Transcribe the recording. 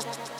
just